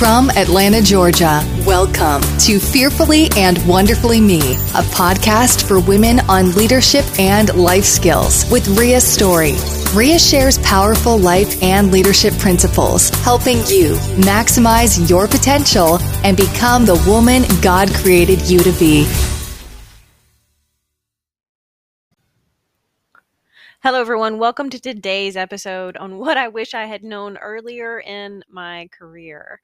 From Atlanta, Georgia, welcome to Fearfully and Wonderfully Me, a podcast for women on leadership and life skills with Ria Story. Ria shares powerful life and leadership principles, helping you maximize your potential and become the woman God created you to be. Hello, everyone. Welcome to today's episode on what I wish I had known earlier in my career.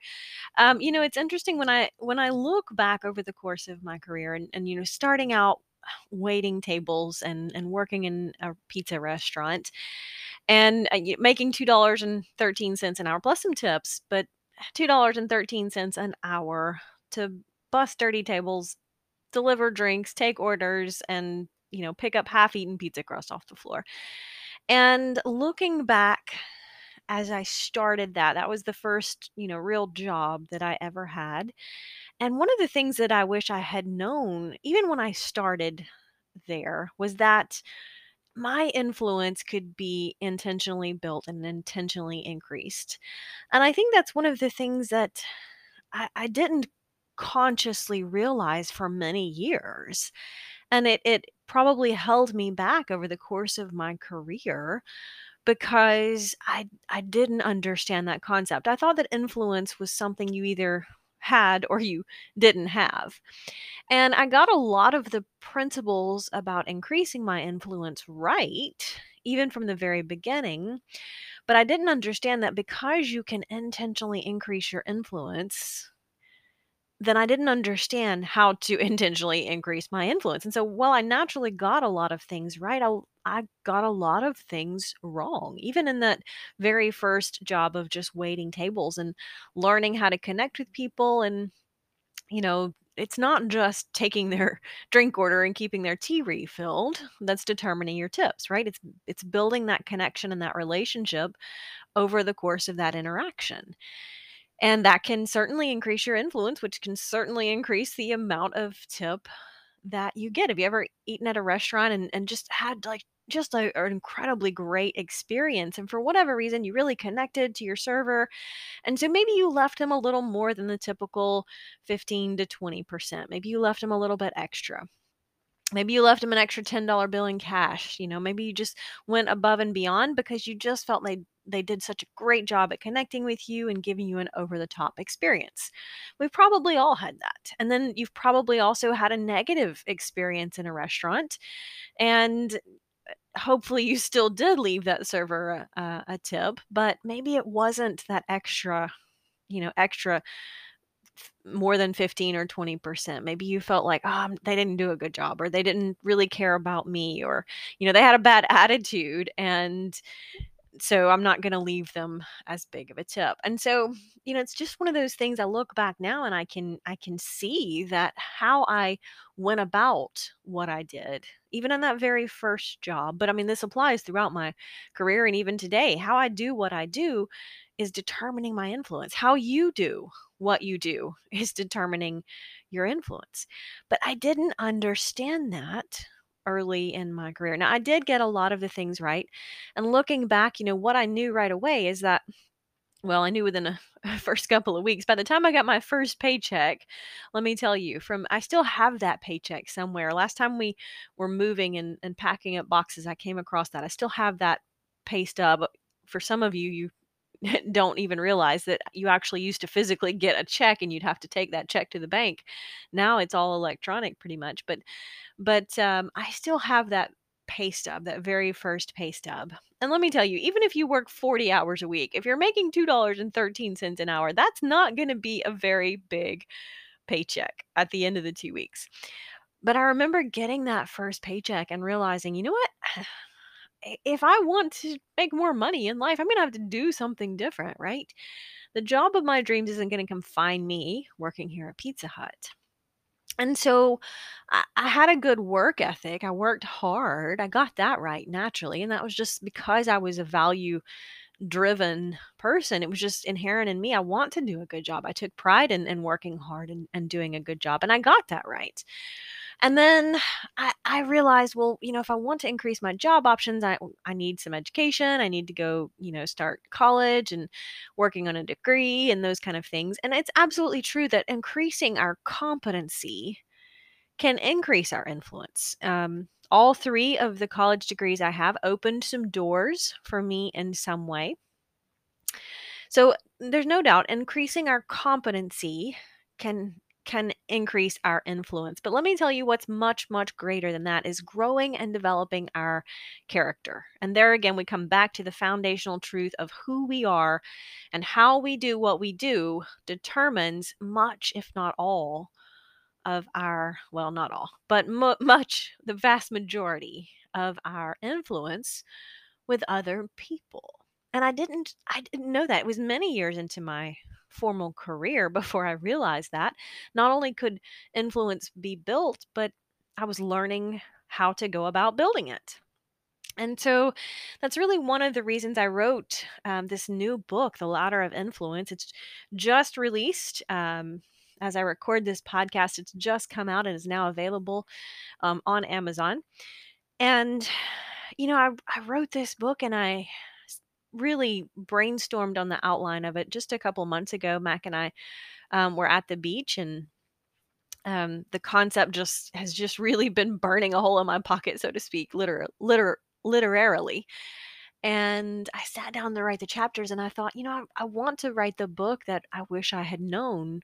Um, you know, it's interesting when I when I look back over the course of my career, and, and you know, starting out waiting tables and and working in a pizza restaurant, and uh, making two dollars and thirteen cents an hour plus some tips, but two dollars and thirteen cents an hour to bust dirty tables, deliver drinks, take orders, and you know, pick up half eaten pizza crust off the floor. And looking back as I started that, that was the first, you know, real job that I ever had. And one of the things that I wish I had known, even when I started there, was that my influence could be intentionally built and intentionally increased. And I think that's one of the things that I, I didn't consciously realize for many years and it it probably held me back over the course of my career because I I didn't understand that concept. I thought that influence was something you either had or you didn't have. And I got a lot of the principles about increasing my influence right, even from the very beginning. But I didn't understand that because you can intentionally increase your influence, then I didn't understand how to intentionally increase my influence. And so while I naturally got a lot of things right, I, I got a lot of things wrong. Even in that very first job of just waiting tables and learning how to connect with people and you know, it's not just taking their drink order and keeping their tea refilled that's determining your tips, right? It's it's building that connection and that relationship over the course of that interaction. And that can certainly increase your influence, which can certainly increase the amount of tip that you get. Have you ever eaten at a restaurant and, and just had like just a, an incredibly great experience? And for whatever reason, you really connected to your server. And so maybe you left him a little more than the typical 15 to 20%. Maybe you left him a little bit extra maybe you left them an extra $10 bill in cash you know maybe you just went above and beyond because you just felt they they did such a great job at connecting with you and giving you an over the top experience. We've probably all had that. And then you've probably also had a negative experience in a restaurant and uh, hopefully you still did leave that server a, a tip, but maybe it wasn't that extra, you know, extra more than 15 or 20%. Maybe you felt like, oh, they didn't do a good job or they didn't really care about me or, you know, they had a bad attitude and so I'm not going to leave them as big of a tip. And so, you know, it's just one of those things I look back now and I can I can see that how I went about what I did, even in that very first job. But I mean, this applies throughout my career and even today. How I do what I do is determining my influence. How you do what you do is determining your influence. But I didn't understand that early in my career. Now, I did get a lot of the things right. And looking back, you know, what I knew right away is that well, I knew within a, first couple of weeks. By the time I got my first paycheck, let me tell you, from I still have that paycheck somewhere. Last time we were moving and, and packing up boxes, I came across that. I still have that pay stub. For some of you, you don't even realize that you actually used to physically get a check and you'd have to take that check to the bank. Now it's all electronic pretty much, but but um, I still have that pay stub, that very first pay stub. And let me tell you, even if you work 40 hours a week, if you're making $2.13 an hour, that's not going to be a very big paycheck at the end of the 2 weeks. But I remember getting that first paycheck and realizing, you know what? If I want to make more money in life, I'm going to have to do something different, right? The job of my dreams isn't going to come find me working here at Pizza Hut. And so I, I, had a good work ethic. I worked hard. I got that right naturally. And that was just because I was a value driven person. It was just inherent in me. I want to do a good job. I took pride in, in working hard and, and doing a good job. And I got that right. And then I, I realized, well, you know, if I want to increase my job options, I, I need some education. I need to go, you know, start college and working on a degree and those kind of things. And it's absolutely true that increasing our competency can increase our influence. Um, all three of the college degrees I have opened some doors for me in some way. So there's no doubt increasing our competency can can increase our influence. But let me tell you what's much, much greater than that is growing and developing our character. And there again, we come back to the foundational truth of who we are and how we do what we do determines much, if not all, of our, well, not all, but much, the vast majority of our influence with other people. And I didn't I didn't know that. It was many years into my formal career before I realized that not only could influence be built, but I was learning how to go about building it. And so that's really one of the reasons I wrote um, this new book, The Ladder of Influence. It's just released. Um, as I record this podcast, it's just come out and is now available um, on Amazon. And, you know, I, I wrote this book and I really brainstormed on the outline of it just a couple months ago. Mac and I um, were at the beach and um, the concept just has just really been burning a hole in my pocket, so to speak, liter- liter- literarily. And I sat down to write the chapters and I thought, you know, I, I want to write the book that I wish I had known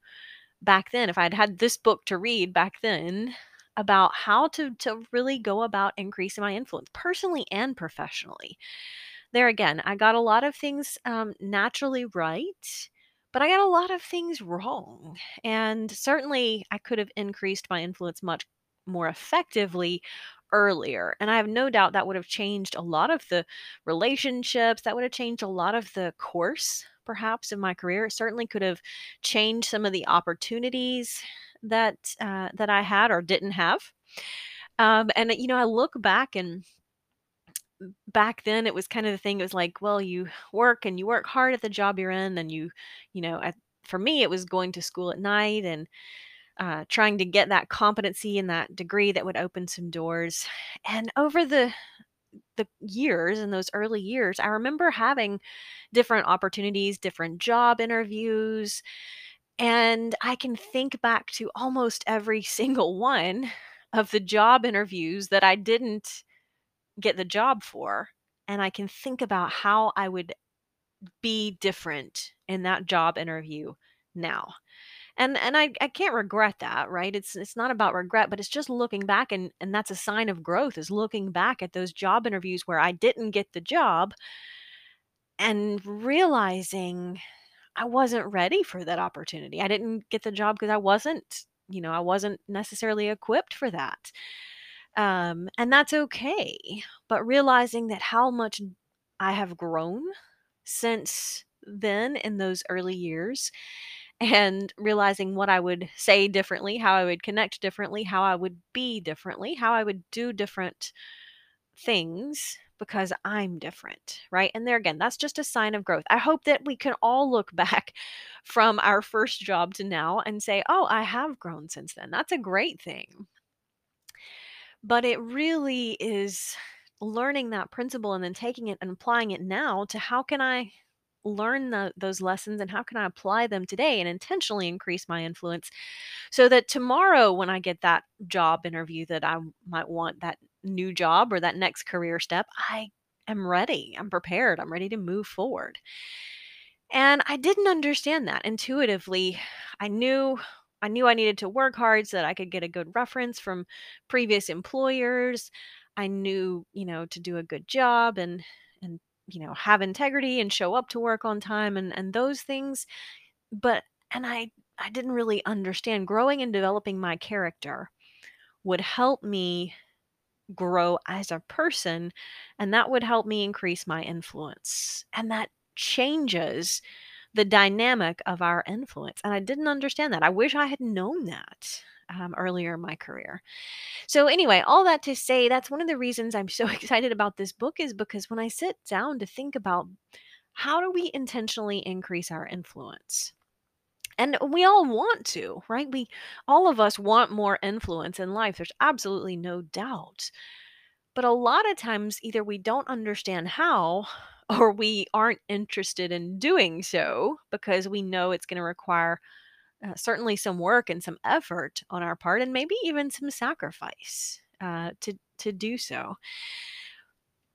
back then. If I'd had this book to read back then about how to, to really go about increasing my influence personally and professionally there again, I got a lot of things um, naturally right, but I got a lot of things wrong. And certainly I could have increased my influence much more effectively earlier. And I have no doubt that would have changed a lot of the relationships, that would have changed a lot of the course, perhaps, in my career. It certainly could have changed some of the opportunities that uh, that I had or didn't have. Um, and you know, I look back and back then it was kind of the thing it was like well you work and you work hard at the job you're in and you you know for me it was going to school at night and uh, trying to get that competency and that degree that would open some doors. And over the the years in those early years i remember having different opportunities different job interviews and i can think back to almost every single one of the job interviews that i didn't get the job for and I can think about how I would be different in that job interview now. And and I, I can't regret that, right? It's it's not about regret, but it's just looking back and and that's a sign of growth is looking back at those job interviews where I didn't get the job and realizing I wasn't ready for that opportunity. I didn't get the job because I wasn't, you know, I wasn't necessarily equipped for that. Um, and that's okay. But realizing that how much I have grown since then in those early years and realizing what I would say differently, how I would connect differently, how I would be differently, how I would do different things because I'm different, right? And there again, that's just a sign of growth. I hope that we can all look back from our first job to now and say, oh, I have grown since then. That's a great thing. But it really is learning that principle and then taking it and applying it now to how can I learn the, those lessons and how can I apply them today and intentionally increase my influence so that tomorrow when I get that job interview that I might want that new job or that next career step, I am ready. I'm prepared. I'm ready to move forward. And I didn't understand that intuitively. I knew I knew I needed to work hard so that I could get a good reference from previous employers. I knew, you know, to do a good job and and you know, have integrity and show up to work on time and and those things. But and I I didn't really understand growing and developing my character would help me grow as a person and that would help me increase my influence. And that changes the dynamic of our influence. And I didn't understand that. I wish I had known that. Um, earlier in my career. So, anyway, all that to say, that's one of the reasons I'm so excited about this book is because when I sit down to think about how do we intentionally increase our influence, And we all want to, right? We all of us want more influence in life. There's absolutely no doubt. But a lot of times either we don't understand how or we aren't interested in doing so because we know it's going to require uh, certainly some work and some effort on our part and maybe even some sacrifice uh, to to do so.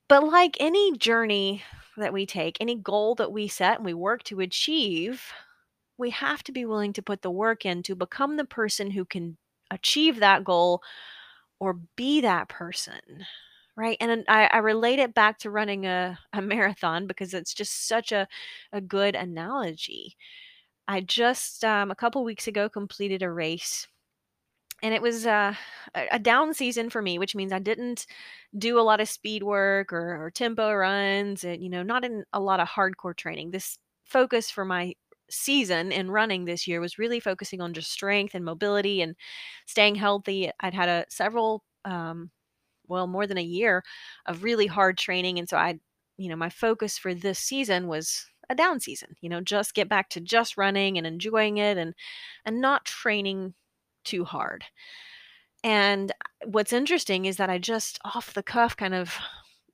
But like any journey that we take, any goal that we set and we work to achieve, we have to be willing to put the work in to become the person who can achieve that goal or be that person. Right. And I, I relate it back to running a, a marathon because it's just such a, a good analogy. I just um, a couple weeks ago completed a race and it was uh, a, down season for me, which means I didn't do a lot of speed work or, or tempo runs, and you know, not in a lot of hardcore training. This focus for my season in running this year was really focusing on just strength and mobility and staying healthy. I'd had a several, um, well, more than a year of really hard training, and so I, you know, my focus for this season was a down season. You know, just get back to just running and enjoying it, and and not training too hard. And uh, what's interesting is that I just off the cuff, kind of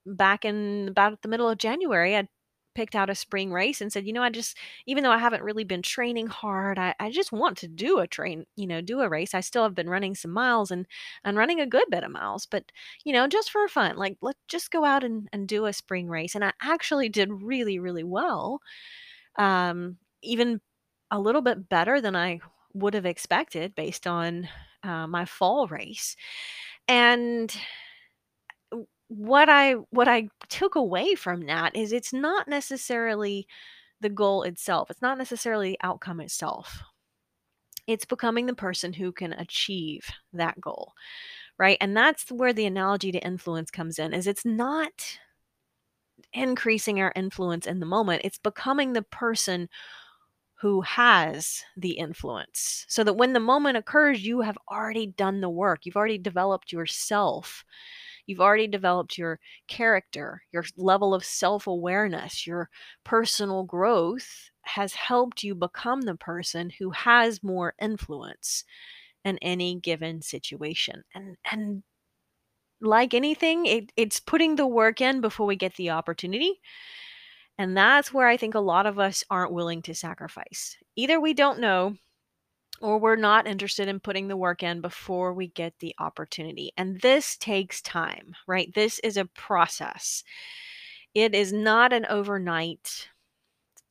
back in about the middle of January, I picked out a spring race and said, you know, I just, even though I haven't really been training hard, I, I just want to do a train, you know, do a race. I still have been running some miles and, and running a good bit of miles, but, you know, just for fun, like, let's just go out and, and do a spring race. And I actually did really, really well. Um, even a little bit better than I would have expected based on uh, my fall race. And what I what I took away from that is it's not necessarily the goal itself. It's not necessarily the outcome itself. It's becoming the person who can achieve that goal. Right? And that's where the analogy to influence comes in. Is it's not increasing our influence in the moment. It's becoming the person who has the influence so that when the moment occurs, you have already done the work. You've already developed yourself. You've already developed your character, your level of self awareness, your personal growth has helped you become the person who has more influence in any given situation. And, and like anything, it, it's putting the work in before we get the opportunity. And that's where I think a lot of us aren't willing to sacrifice. Either we don't know or we're not interested in putting the work in before we get the opportunity. And this takes time, right? This is a process. It is not an overnight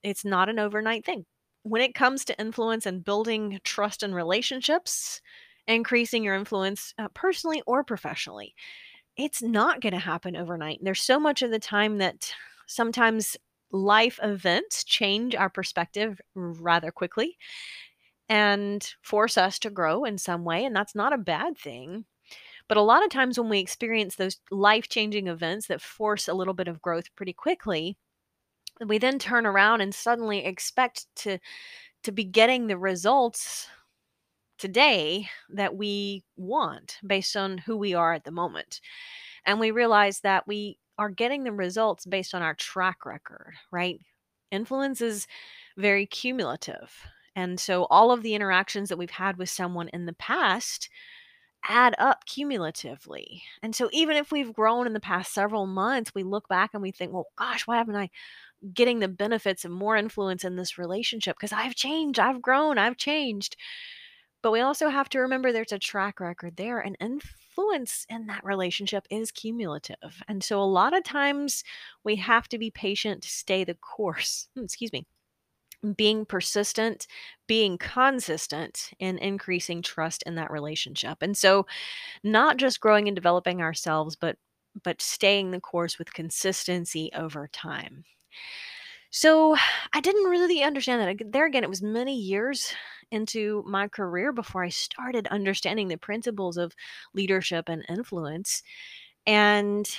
it's not an overnight thing. When it comes to influence and building trust and relationships, increasing your influence uh, personally or professionally, it's not going to happen overnight. There's so much of the time that sometimes life events change our perspective rather quickly and force us to grow in some way. And that's not a bad thing. But a lot of times when we experience those life changing events that force a little bit of growth pretty quickly, we then turn around and suddenly expect to to be getting the results today that we want based on who we are at the moment. And we realize that we are getting the results based on our track record, right? Influence is very cumulative. And so all of the interactions that we've had with someone in the past add up cumulatively. And so even if we've grown in the past several months, we look back and we think, well, gosh, why haven't I getting the benefits of more influence in this relationship? Because I've changed, I've grown, I've changed. But we also have to remember there's a track record there, and influence in that relationship is cumulative. And so a lot of times we have to be patient to stay the course. Excuse me. Being persistent, being consistent in increasing trust in that relationship. And so not just growing and developing ourselves, but but staying the course with consistency over time. So I didn't really understand that. There again, it was many years into my career before I started understanding the principles of leadership and influence. And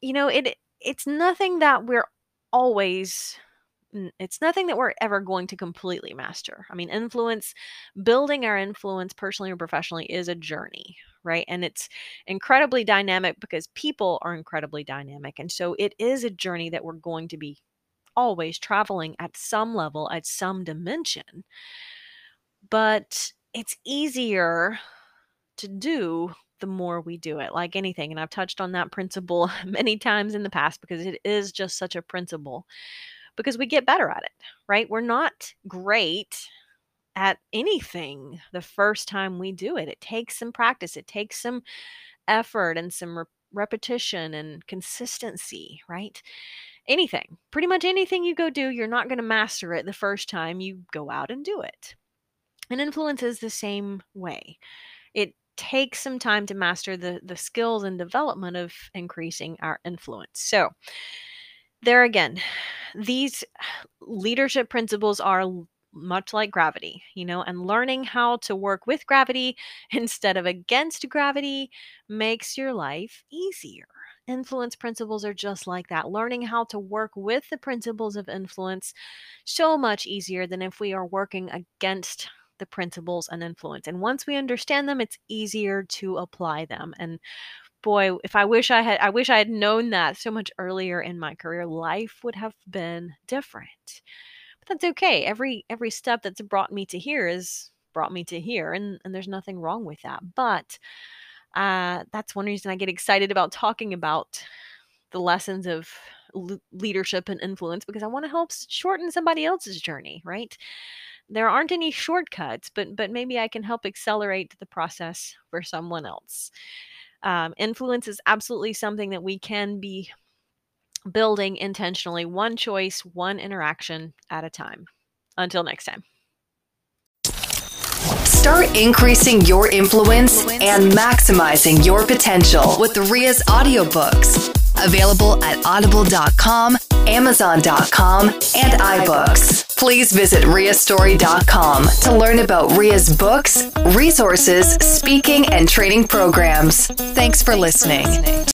you know, it it's nothing that we're always it's nothing that we're ever going to completely master. I mean, influence, building our influence personally or professionally is a journey, right? And it's incredibly dynamic because people are incredibly dynamic. And so it is a journey that we're going to be always traveling at some level, at some dimension. but it's easier to do the more we do it, like anything. And I've touched on that principle many times in the past because it is just such a principle because we get better at it, right? We're not great at anything the first time we do it. It takes some practice, it takes some effort and some re- repetition and consistency, right? Anything, pretty much anything you go do, you're not going to master it the first time you go out and do it. And influence is the same way. It takes some time to master the the skills and development of increasing our influence. So, there again, these leadership principles are much like gravity, you know, and learning how to work with gravity instead of against gravity makes your life easier. Influence principles are just like that. Learning how to work with the principles of influence so much easier than if we are working against the principles and influence. And once we understand them, it's easier to apply them. And boy, if I wish I had I wish I had known that so much earlier in my career, life would have been different. But that's okay. Every every step that's brought me to here is brought me to here and and there's nothing wrong with that. But uh that's one reason I get excited about talking about the lessons of leadership and influence because I want to help shorten somebody else's journey, right? there aren't any shortcuts, but but maybe I can help accelerate the process for someone else. Um, influence is absolutely something that we can be building intentionally, one choice, one interaction at a time. Until next time. Start increasing your influence and maximizing your potential with the Ria's audiobooks. Available at audible.com, amazon.com, and iBooks please visit riastory.com to learn about Ria's books, resources, speaking, and training programs. Thanks for listening.